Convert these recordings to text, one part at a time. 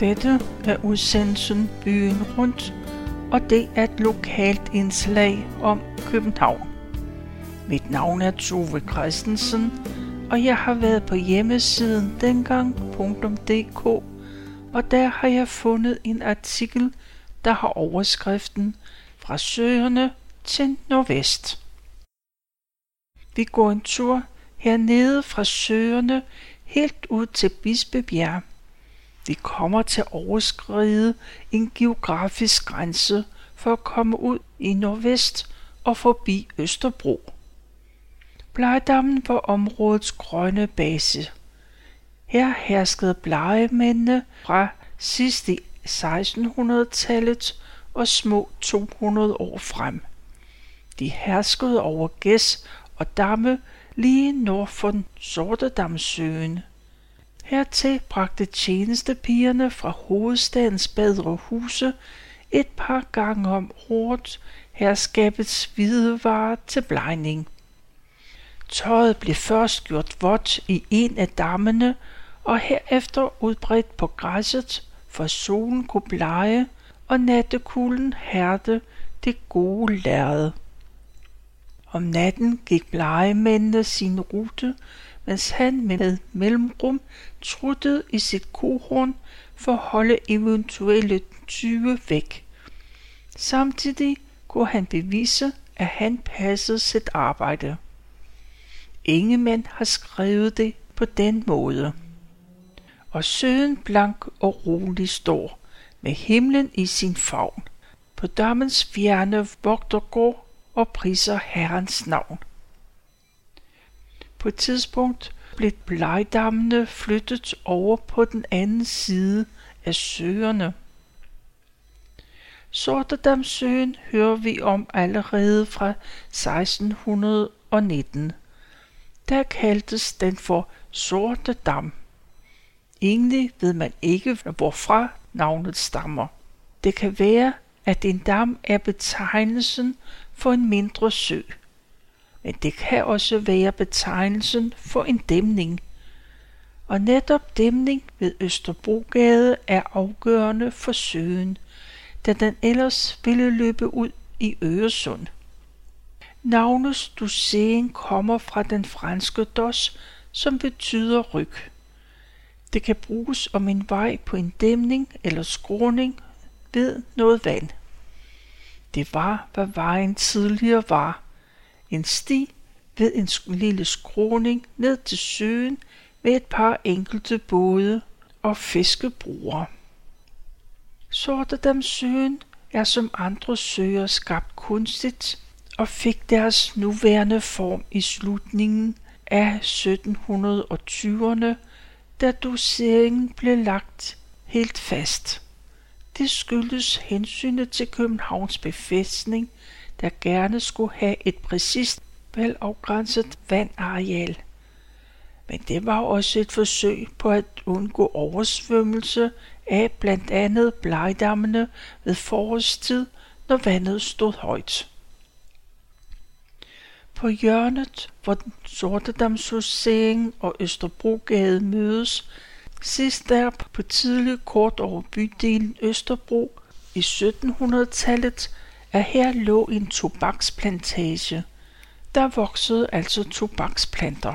Dette er udsendelsen Byen Rundt, og det er et lokalt indslag om København. Mit navn er Tove Christensen, og jeg har været på hjemmesiden dengang.dk, og der har jeg fundet en artikel, der har overskriften Fra Søerne til Nordvest. Vi går en tur hernede fra Søerne helt ud til Bispebjerg. Vi kommer til at overskride en geografisk grænse for at komme ud i nordvest og forbi Østerbro. Blegedammen var områdets grønne base. Her herskede blegemændene fra sidst i 1600-tallet og små 200 år frem. De herskede over gæs og damme lige nord for Sortedamsøen. Hertil bragte tjenestepigerne fra hovedstadens bedre huse et par gange om året herskabets hvidevarer til blegning. Tøjet blev først gjort vådt i en af dammene, og herefter udbredt på græsset, for solen kunne blege, og nattekulden hærde det gode lærred. Om natten gik blegemændene sin rute, mens han med mellemrum truttede i sit kohorn for at holde eventuelle tyve væk. Samtidig kunne han bevise, at han passede sit arbejde. Ingen mænd har skrevet det på den måde. Og søen blank og rolig står, med himlen i sin favn, på dammens fjerne vogtergård og priser Herrens navn. På et tidspunkt blev blegdammene flyttet over på den anden side af søerne. Sortedamsøen hører vi om allerede fra 1619. Der kaldtes den for Sorte Dam. Egentlig ved man ikke, hvorfra navnet stammer. Det kan være, at en dam er betegnelsen for en mindre sø. Men det kan også være betegnelsen for en dæmning. Og netop dæmning ved Østerbrogade er afgørende for søen, da den ellers ville løbe ud i Øresund. Navnet Dusén kommer fra den franske dos, som betyder ryg. Det kan bruges om en vej på en dæmning eller skråning ved noget vand. Det var, hvad vejen tidligere var. En sti ved en lille skråning ned til søen med et par enkelte både og fiskebroer. søen er som andre søer skabt kunstigt og fik deres nuværende form i slutningen af 1720'erne, da doseringen blev lagt helt fast. Det skyldes hensynet til Københavns befæstning, der gerne skulle have et præcist velafgrænset vandareal. Men det var også et forsøg på at undgå oversvømmelse af blandt andet blegdammene ved forårstid, når vandet stod højt. På hjørnet, hvor Sortedamshuseringen og Østerbrogade mødes, Sidst der på tidlig kort over bydelen Østerbro i 1700-tallet, at her lå en tobaksplantage. Der voksede altså tobaksplanter.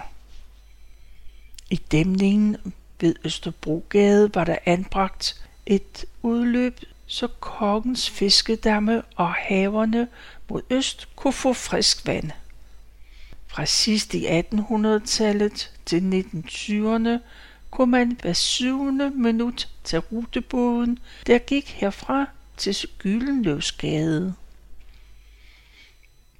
I dæmningen ved Østerbrogade var der anbragt et udløb, så kongens fiskedamme og haverne mod øst kunne få frisk vand. Fra sidst i 1800-tallet til 1920'erne kunne man hver syvende minut til rutebåden, der gik herfra til Gyldenløvsgade.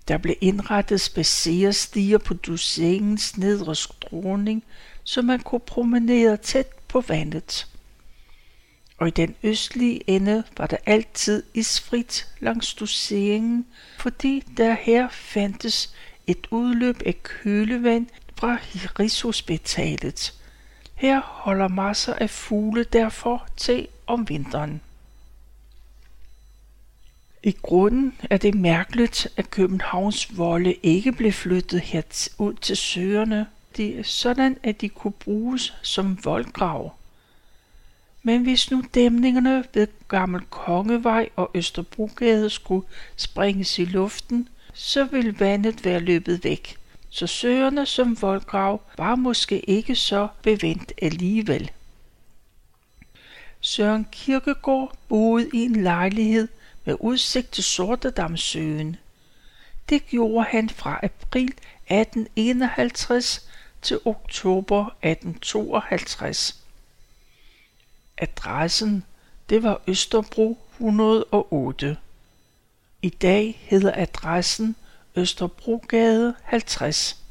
Der blev indrettet spacerestiger på Dusengens nedre skråning, så man kunne promenere tæt på vandet. Og i den østlige ende var der altid isfrit langs Dusengen, fordi der her fandtes et udløb af kølevand fra Rigshospitalet – her holder masser af fugle derfor til om vinteren. I grunden er det mærkeligt, at Københavns volde ikke blev flyttet her ud til søerne. Det er sådan, at de kunne bruges som voldgrav. Men hvis nu dæmningerne ved Gammel Kongevej og Østerbrogade skulle springes i luften, så ville vandet være løbet væk. Så søerne som voldgrav var måske ikke så bevendt alligevel. Søren Kirkegaard boede i en lejlighed med udsigt til Sortedamsøen. Det gjorde han fra april 1851 til oktober 1852. Adressen, det var Østerbro 108. I dag hedder adressen Østerbrogade 50.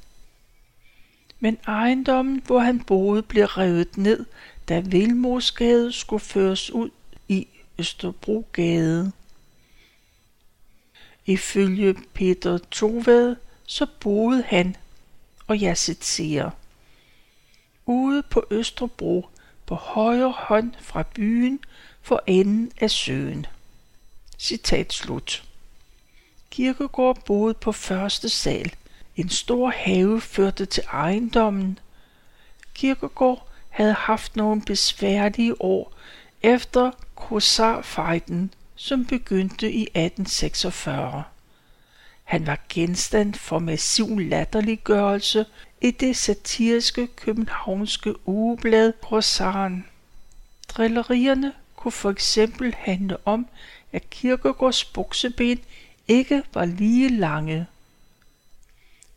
Men ejendommen, hvor han boede, blev revet ned, da Vilmosgade skulle føres ud i Østerbrogade. Ifølge Peter Toved, så boede han, og jeg citerer, ude på Østerbro på højre hånd fra byen for enden af søen. Citat slut. Kirkegård boede på første sal. En stor have førte til ejendommen. Kirkegård havde haft nogle besværlige år efter Korsarfejden, som begyndte i 1846. Han var genstand for massiv latterliggørelse i det satiriske københavnske ugeblad Rosaren. Drillerierne kunne for eksempel handle om, at Kirkegårds bukseben ikke var lige lange.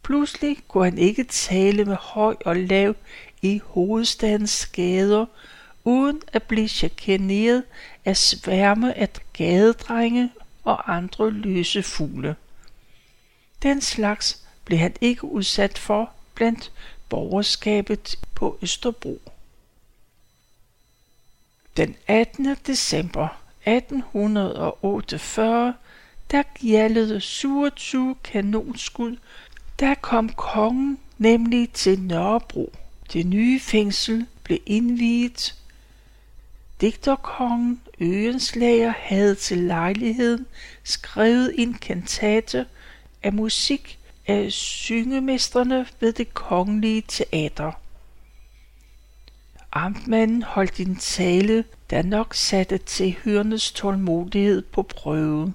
Pludselig kunne han ikke tale med høj og lav i hovedstadens gader, uden at blive chikaneret af sværme af gadedrenge og andre løse fugle. Den slags blev han ikke udsat for blandt borgerskabet på Østerbro. Den 18. december 1848, der gjaldede 27 kanonskud, der kom kongen nemlig til Nørrebro. Det nye fængsel blev indviet. Digterkongen Øenslager havde til lejligheden skrevet en kantate af musik af syngemestrene ved det kongelige teater. Amtmanden holdt en tale, der nok satte til hørnes tålmodighed på prøve.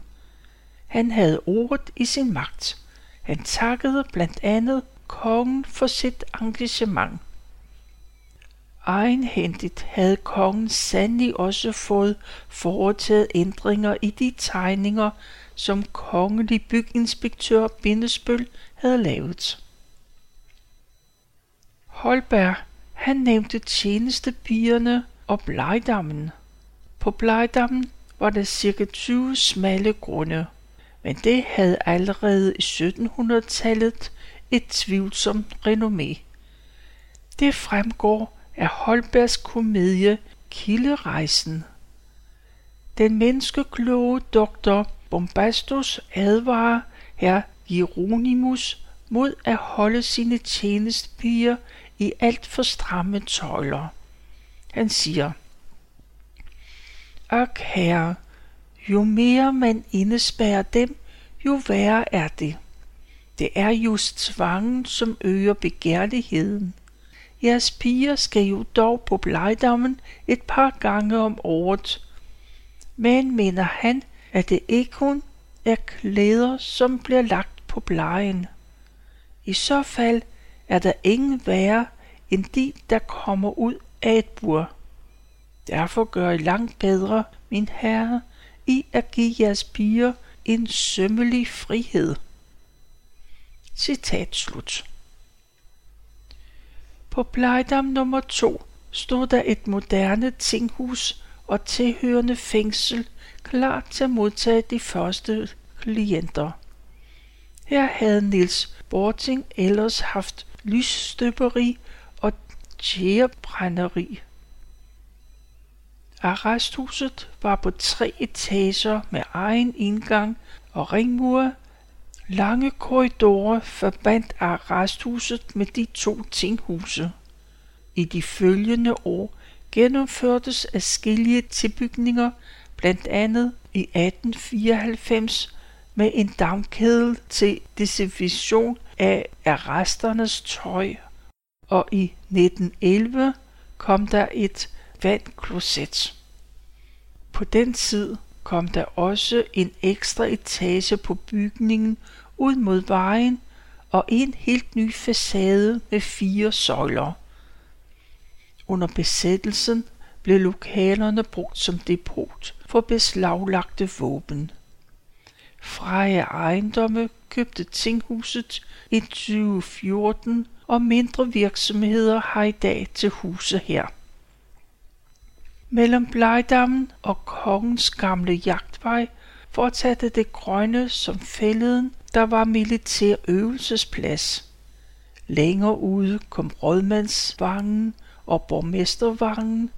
Han havde ordet i sin magt. Han takkede blandt andet kongen for sit engagement. Egenhændigt havde kongen sandelig også fået foretaget ændringer i de tegninger, som kongelig byginspektør Bindesbøl havde lavet. Holberg, han nævnte tjenestepigerne og blegdammen. På blegdammen var der cirka 20 smalle grunde, men det havde allerede i 1700-tallet et tvivlsomt renommé. Det fremgår af Holbergs komedie Kilderejsen. Den menneskekloge doktor Bombastus advarer her Hieronymus mod at holde sine tjenestepiger i alt for stramme tøjler. Han siger, Ak herre, jo mere man indespærrer dem, jo værre er det. Det er just tvangen, som øger begærligheden. Jeres piger skal jo dog på blejdammen et par gange om året. Men mener han, at det ikke kun er klæder, som bliver lagt på blejen. I så fald er der ingen værre end de, der kommer ud af et bur. Derfor gør I langt bedre, min herre, i at give jeres piger en sømmelig frihed. Citat slut. På Plejdam nummer 2 stod der et moderne tinghus og tilhørende fængsel klar til at modtage de første klienter. Her havde Niels Borting ellers haft lysstøberi og tjærebrænderi. Arresthuset var på tre etager med egen indgang og ringmure. Lange korridorer forbandt arresthuset med de to tinghuse. I de følgende år gennemførtes adskillige tilbygninger, blandt andet i 1894 med en dampkedel til desinfektion af arresternes tøj, og i 1911 kom der et vandkloset. På den tid kom der også en ekstra etage på bygningen ud mod vejen og en helt ny facade med fire søjler. Under besættelsen blev lokalerne brugt som depot for beslaglagte våben. Freje Ejendomme købte tinghuset i 2014, og mindre virksomheder har i dag til huse her. Mellem Blejdammen og Kongens gamle jagtvej fortsatte det grønne som fælleden, der var militær øvelsesplads. Længere ude kom Rådmandsvangen og Borgmestervangen,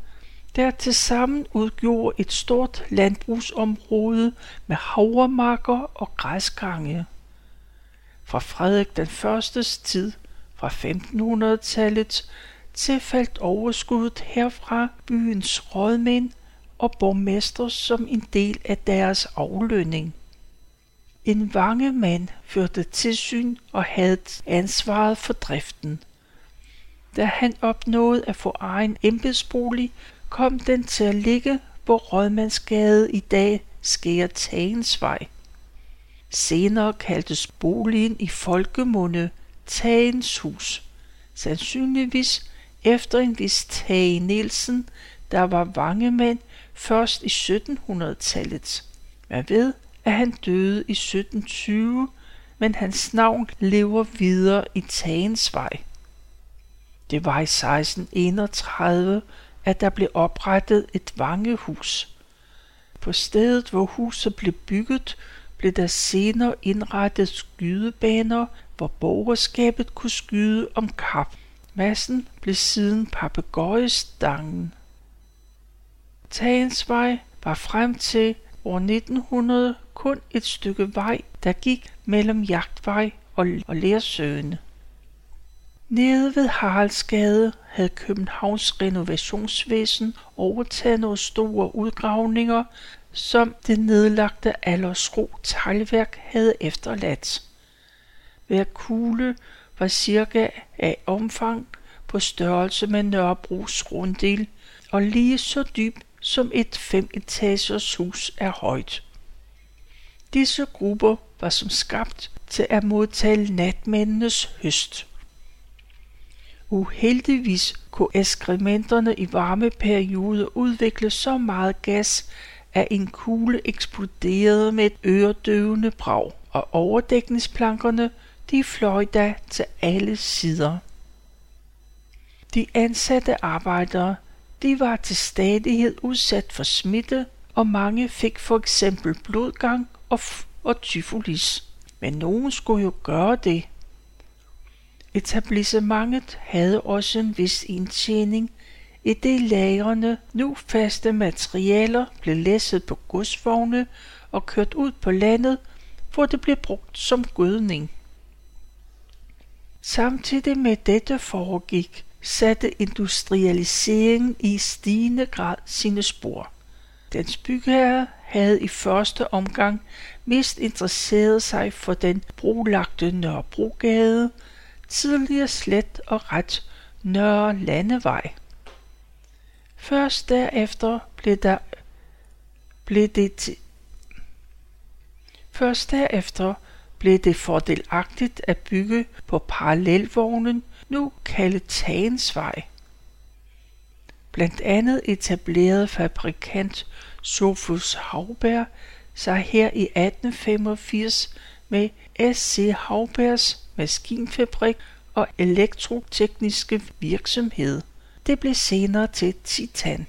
der tilsammen udgjorde et stort landbrugsområde med havremarker og græsgange. Fra Frederik den Førstes tid, fra 1500-tallet, tilfaldt overskuddet herfra byens rådmænd og borgmester som en del af deres aflønning. En vangemand førte tilsyn og havde ansvaret for driften. Da han opnåede at få egen embedsbolig, kom den til at ligge, hvor Rådmandsgade i dag sker Tagensvej. Senere kaldtes boligen i folkemunde Tagens hus, sandsynligvis efter en vis Tage Nielsen, der var vangemand først i 1700-tallet. Man ved, at han døde i 1720, men hans navn lever videre i Tagensvej. Det var i 1631, at der blev oprettet et vangehus. På stedet, hvor huset blev bygget, blev der senere indrettet skydebaner, hvor borgerskabet kunne skyde om kap. Massen blev siden papegøjestangen. Tagensvej var frem til år 1900 kun et stykke vej, der gik mellem Jagtvej og, og Lærsøen. Nede ved Haraldsgade havde Københavns renovationsvæsen overtaget nogle store udgravninger, som det nedlagte Allersro teglværk havde efterladt. Hver kugle var cirka af omfang på størrelse med Nørrebros runddel og lige så dyb som et femetagers hus er højt. Disse grupper var som skabt til at modtage natmændenes høst. Uheldigvis kunne eskrementerne i varme perioder udvikle så meget gas, at en kugle eksploderede med et øredøvende brag, og overdækningsplankerne de fløj da til alle sider. De ansatte arbejdere, de var til stadighed udsat for smitte, og mange fik for eksempel blodgang og, og tyfulis. Men nogen skulle jo gøre det. Etablissementet havde også en vis indtjening, i det lagrene nu faste materialer blev læsset på godsvogne og kørt ud på landet, hvor det blev brugt som gødning. Samtidig med dette foregik, satte industrialiseringen i stigende grad sine spor. Dens bygherre havde i første omgang mest interesseret sig for den brolagte Nørrebrogade, tidligere slet og ret Nørre Landevej. Først derefter blev der blev det til, Først derefter blev det fordelagtigt at bygge på parallelvognen, nu kaldet Tagensvej. Blandt andet etablerede fabrikant Sofus Hauberg sig her i 1885 med S.C. Haubergs maskinfabrik og elektrotekniske virksomhed. Det blev senere til Titan.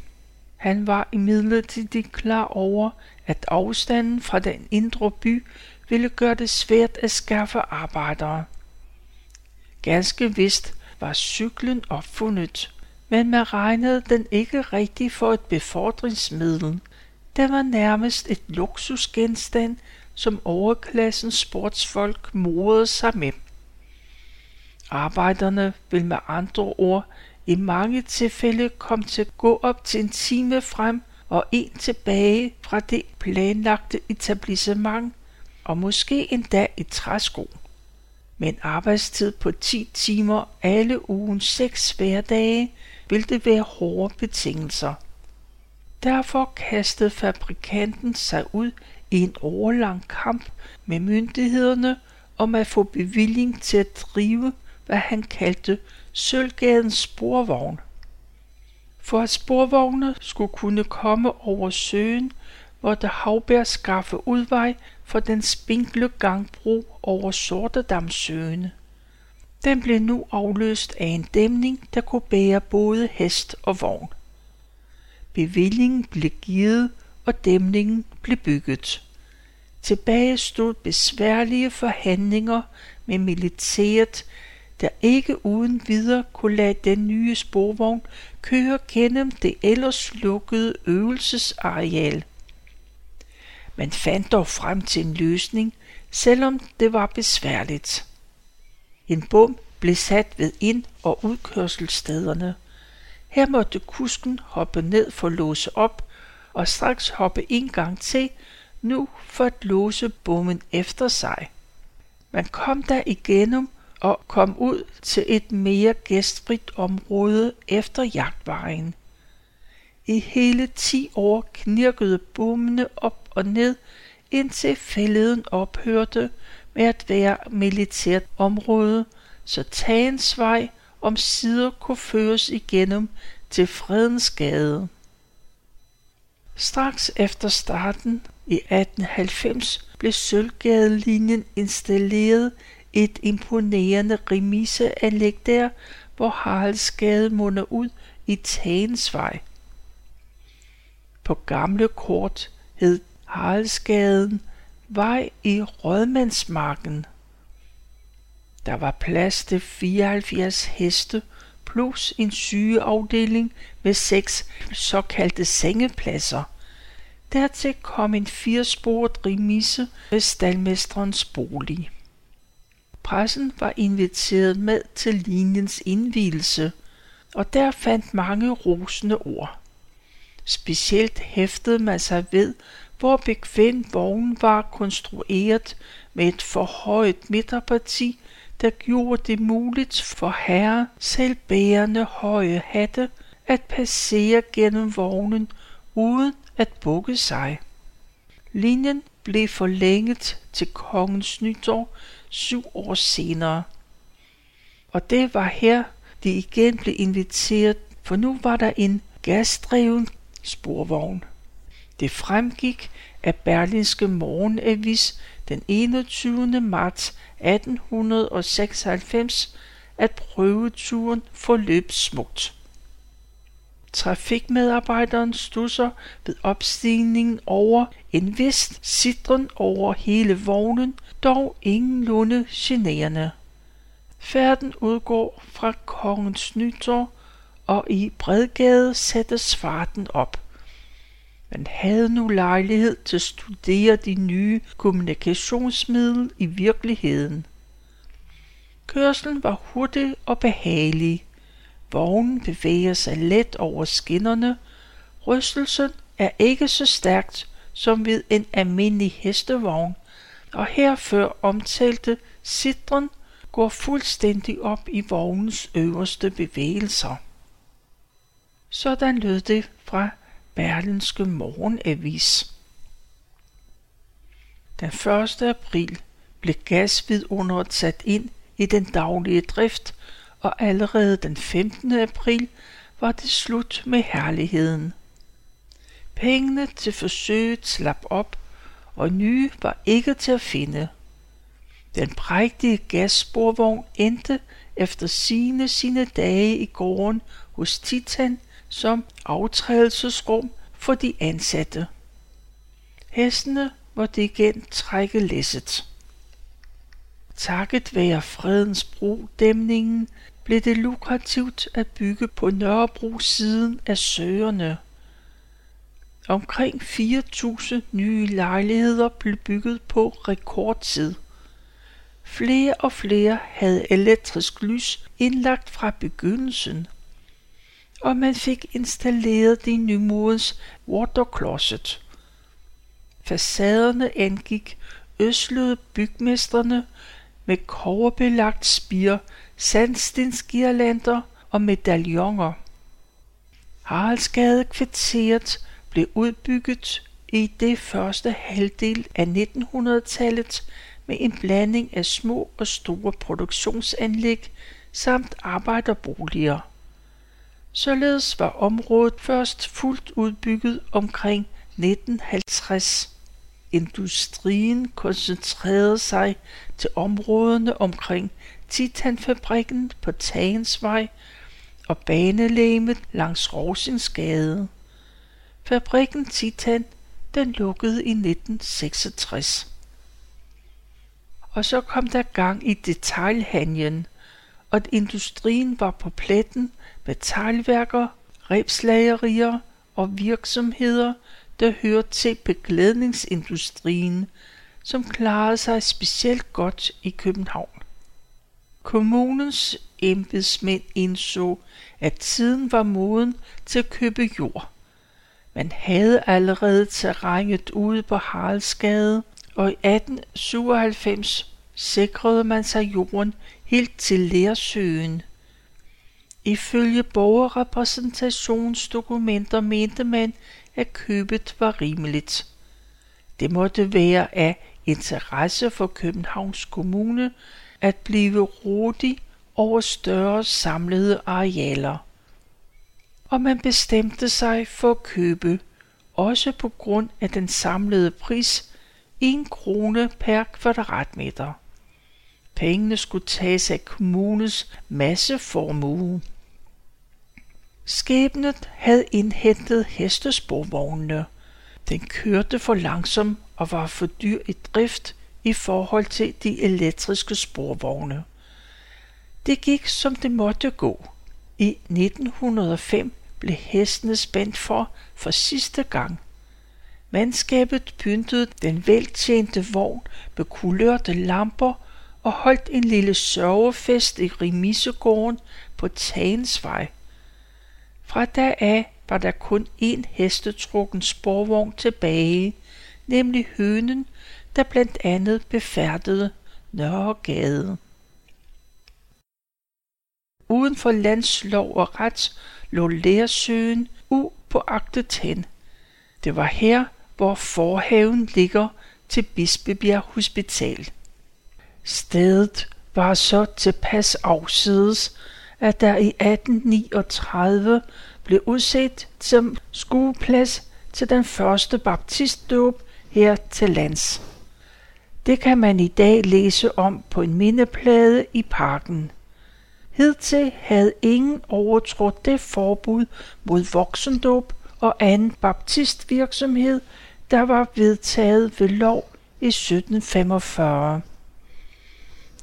Han var imidlertid klar over, at afstanden fra den indre by ville gøre det svært at skaffe arbejdere. Ganske vist var cyklen opfundet, men man regnede den ikke rigtig for et befordringsmiddel. Den var nærmest et luksusgenstand, som overklassens sportsfolk morede sig med. Arbejderne vil med andre ord i mange tilfælde komme til at gå op til en time frem og en tilbage fra det planlagte etablissement, og måske endda et træsko. Med en arbejdstid på 10 timer alle ugen 6 hverdage vil det være hårde betingelser. Derfor kastede fabrikanten sig ud i en årlang kamp med myndighederne om at få bevilling til at drive, hvad han kaldte Sølvgadens sporvogn. For at sporvogne skulle kunne komme over søen, måtte Havberg skaffe udvej for den spinkle gangbro over Sortedamsøen. Den blev nu afløst af en dæmning, der kunne bære både hest og vogn. Bevillingen blev givet, og dæmningen blev bygget. Tilbage stod besværlige forhandlinger med militæret, der ikke uden videre kunne lade den nye sporvogn køre gennem det ellers lukkede øvelsesareal. Man fandt dog frem til en løsning, selvom det var besværligt. En bom blev sat ved ind- og udkørselsstederne. Her måtte kusken hoppe ned for at låse op, og straks hoppe en gang til, nu for at låse bommen efter sig. Man kom der igennem og kom ud til et mere gæstfrit område efter jagtvejen. I hele ti år knirkede bommene op og ned, indtil fælleden ophørte med at være militært område, så Tagensvej om sider kunne føres igennem til Fredens Gade. Straks efter starten i 1890 blev Sølvgadelinjen installeret et imponerende remiseanlæg der, hvor Haraldsgade munder ud i Tagensvej. På gamle kort hed Haraldsgaden Vej i Rådmandsmarken. Der var plads til 74 heste plus en sygeafdeling med seks såkaldte sengepladser. Dertil kom en firesporet remise ved stalmesterens bolig. Pressen var inviteret med til linjens indvielse, og der fandt mange rosende ord. Specielt hæftede man sig ved, hvor bekvemt vognen var konstrueret med et forhøjet midterparti, der gjorde det muligt for herre, selv bærende høje hatte, at passere gennem vognen uden at bukke sig. Linjen blev forlænget til kongens nytår syv år senere. Og det var her, de igen blev inviteret, for nu var der en gasdreven sporvogn. Det fremgik af Berlinske Morgenavis den 21. marts 1896, at prøveturen forløb smukt. Trafikmedarbejderen stusser ved opstigningen over en vist citron over hele vognen, dog lunde generende. Færden udgår fra Kongens Nytår, og i Bredgade sættes farten op. Man havde nu lejlighed til at studere de nye kommunikationsmiddel i virkeligheden. Kørslen var hurtig og behagelig. Vognen bevæger sig let over skinnerne. Rystelsen er ikke så stærkt som ved en almindelig hestevogn, og herfør omtalte citron går fuldstændig op i vognens øverste bevægelser. Sådan lød det fra Berlinske Morgenavis. Den 1. april blev gasvidunderet sat ind i den daglige drift, og allerede den 15. april var det slut med herligheden. Pengene til forsøget slap op, og nye var ikke til at finde. Den prægtige gassporvogn endte efter sine sine dage i gården hos Titan som aftrædelsesrum for de ansatte. Hestene måtte igen trække læsset. Takket være fredens bro-dæmningen blev det lukrativt at bygge på Nørrebro siden af søerne. Omkring 4.000 nye lejligheder blev bygget på rekordtid. Flere og flere havde elektrisk lys indlagt fra begyndelsen og man fik installeret de nymodens watercloset. Facaderne angik øslede bygmesterne med koverbelagt spir, sandstensgirlander og medaljoner. Haraldsgade kvarteret blev udbygget i det første halvdel af 1900-tallet med en blanding af små og store produktionsanlæg samt arbejderboliger. Således var området først fuldt udbygget omkring 1950. Industrien koncentrerede sig til områderne omkring Titanfabrikken på Tagensvej og banelæmet langs Rosingsgade. Fabrikken Titan den lukkede i 1966. Og så kom der gang i detaljhandlen, og industrien var på pletten med teglværker, rebslagerier og virksomheder, der hører til beklædningsindustrien, som klarede sig specielt godt i København. Kommunens embedsmænd indså, at tiden var moden til at købe jord. Man havde allerede terrænet ude på Haraldsgade, og i 1897 sikrede man sig jorden helt til Lærsøen. Ifølge borgerrepræsentationsdokumenter mente man, at købet var rimeligt. Det måtte være af interesse for Københavns Kommune at blive rådig over større samlede arealer. Og man bestemte sig for at købe, også på grund af den samlede pris, 1 krone per kvadratmeter. Pengene skulle tages af kommunens masseformue. Skæbnet havde indhentet hestesporvognene. Den kørte for langsom og var for dyr i drift i forhold til de elektriske sporvogne. Det gik som det måtte gå. I 1905 blev hestene spændt for for sidste gang. Mandskabet pyntede den veltjente vogn med kulørte lamper og holdt en lille sørgefest i remisegården på Tagensvej. Fra da af var der kun én hestetrukken sporvogn tilbage, nemlig hønen, der blandt andet befærdede Nørregade. Uden for landslov og ret lå Lærsøen u på aktet hen. Det var her, hvor forhaven ligger til Bispebjerg Hospital. Stedet var så tilpas afsides, at der i 1839 blev udset som skueplads til den første baptistdåb her til lands. Det kan man i dag læse om på en mindeplade i parken. Hidtil havde ingen overtrådt det forbud mod voksendåb og anden baptistvirksomhed, der var vedtaget ved lov i 1745.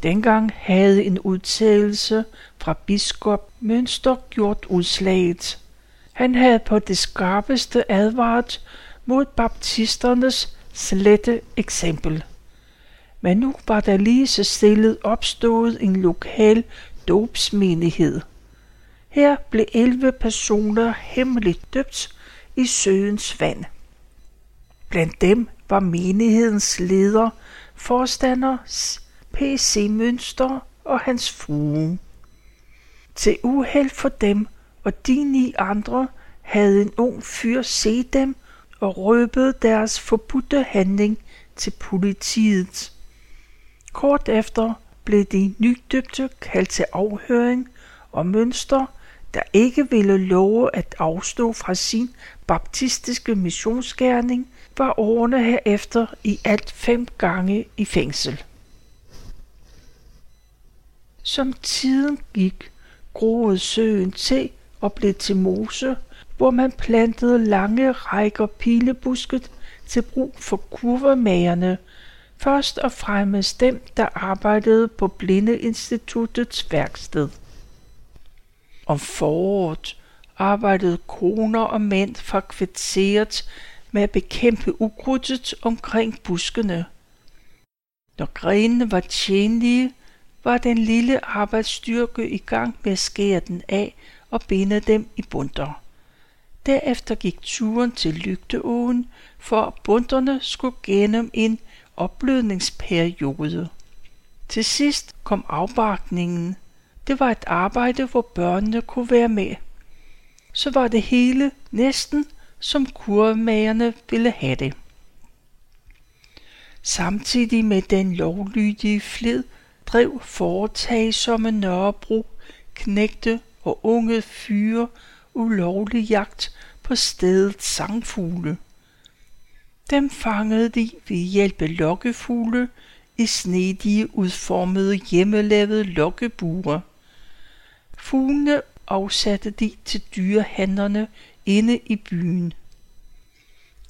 Dengang havde en udtalelse fra biskop Mønster gjort udslaget. Han havde på det skarpeste advaret mod baptisternes slette eksempel. Men nu var der lige så stillet opstået en lokal dobsmenighed. Her blev 11 personer hemmeligt døbt i søens vand. Blandt dem var menighedens leder, forstander P.C. Mønster og hans frue. Til uheld for dem og de ni andre havde en ung fyr set dem og røbet deres forbudte handling til politiet. Kort efter blev de nydøbte kaldt til afhøring, og Mønster, der ikke ville love at afstå fra sin baptistiske missionsgærning, var årene herefter i alt fem gange i fængsel. Som tiden gik, groede søen til og blev til mose, hvor man plantede lange rækker pilebusket til brug for kurvemagerne, først og fremmest dem, der arbejdede på Blindeinstituttets værksted. Om foråret arbejdede koner og mænd fra kvarteret med at bekæmpe ukrudtet omkring buskene. Når grenene var tjenlige, var den lille arbejdsstyrke i gang med at skære den af og binde dem i bunter. Derefter gik turen til Lygteåen, for bunterne skulle gennem en opblødningsperiode. Til sidst kom afbakningen. Det var et arbejde, hvor børnene kunne være med. så var det hele næsten som kurvemagerne ville have det. Samtidig med den lovlydige flid drev foretagsomme Nørrebro knægte og unge fyre ulovlig jagt på stedet sangfugle. Dem fangede de ved hjælp af lokkefugle i snedige udformede hjemmelavede lokkebure. Fuglene afsatte de til dyrehandlerne inde i byen.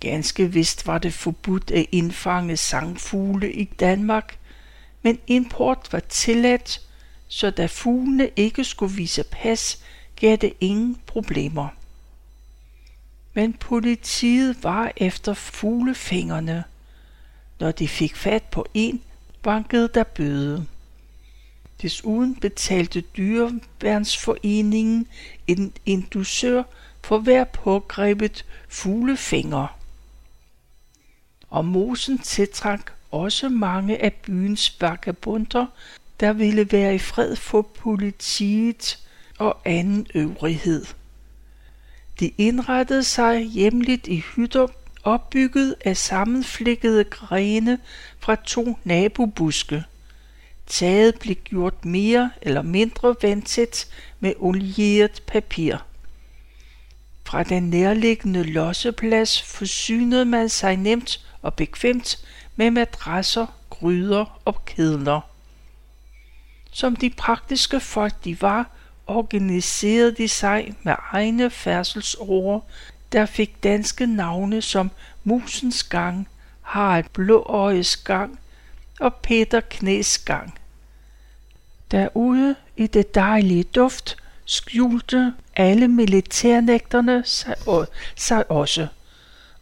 Ganske vist var det forbudt at indfange sangfugle i Danmark, men import var tilladt, så da fuglene ikke skulle vise pas, gav det ingen problemer. Men politiet var efter fuglefingerne. Når de fik fat på en, bankede der bøde. Desuden betalte dyreværnsforeningen en indusør for hver pågrebet fuglefinger. Og mosen tiltrak også mange af byens vagabunder, der ville være i fred for politiet og anden øvrighed. De indrettede sig hjemligt i hytter, opbygget af sammenflikkede grene fra to nabobuske. Taget blev gjort mere eller mindre vandtæt med olieret papir. Fra den nærliggende losseplads forsynede man sig nemt og bekvemt med madrasser, gryder og kedler. Som de praktiske folk de var, organiserede de sig med egne færdselsårer, der fik danske navne som Musens Gang, Harald Blåøjes Gang og Peter Knæs Gang. Derude i det dejlige duft skjulte alle militærnægterne sig, sig også,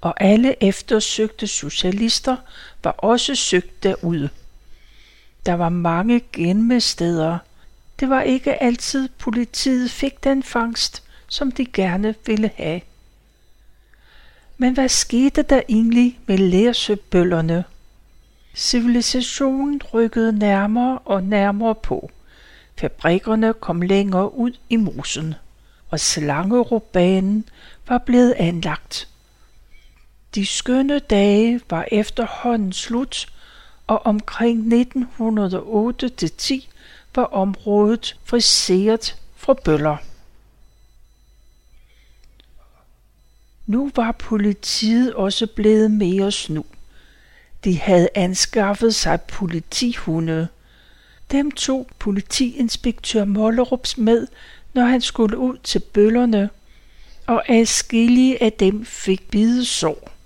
og alle eftersøgte socialister var også søgt derude. Der var mange genmesteder. Det var ikke altid politiet fik den fangst, som de gerne ville have. Men hvad skete der egentlig med lærsøbøllerne? Civilisationen rykkede nærmere og nærmere på. Fabrikkerne kom længere ud i mosen, og slangerobanen var blevet anlagt. De skønne dage var efterhånden slut, og omkring 1908-10 var området friseret fra bøller. Nu var politiet også blevet mere snu. De havde anskaffet sig politihunde. Dem tog politiinspektør Mollerups med, når han skulle ud til bøllerne, og adskillige af dem fik bidesår.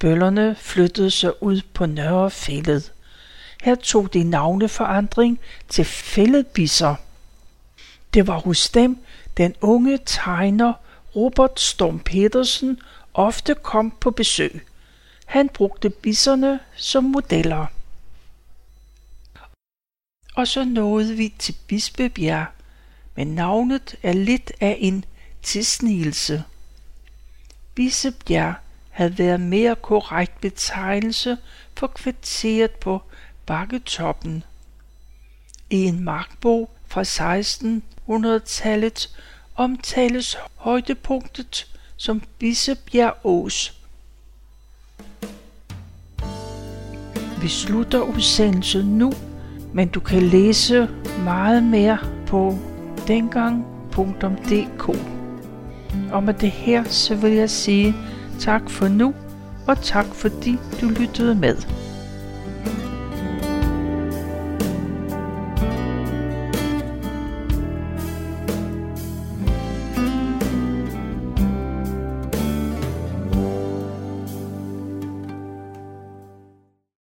Bøllerne flyttede sig ud på Nørre Fælled. Her tog de navneforandring til fælledbisser. Det var hos dem, den unge tegner Robert Storm Petersen ofte kom på besøg. Han brugte bisserne som modeller. Og så nåede vi til Bispebjerg, men navnet er lidt af en tilsnigelse. Bispebjerg havde været mere korrekt betegnelse for kvarteret på Bakketoppen. I en markbog fra 1600-tallet omtales højdepunktet som Bissebjerg Ås. Vi slutter udsendelsen nu, men du kan læse meget mere på dengang.dk. Og med det her, så vil jeg sige tak for nu, og tak fordi du lyttede med.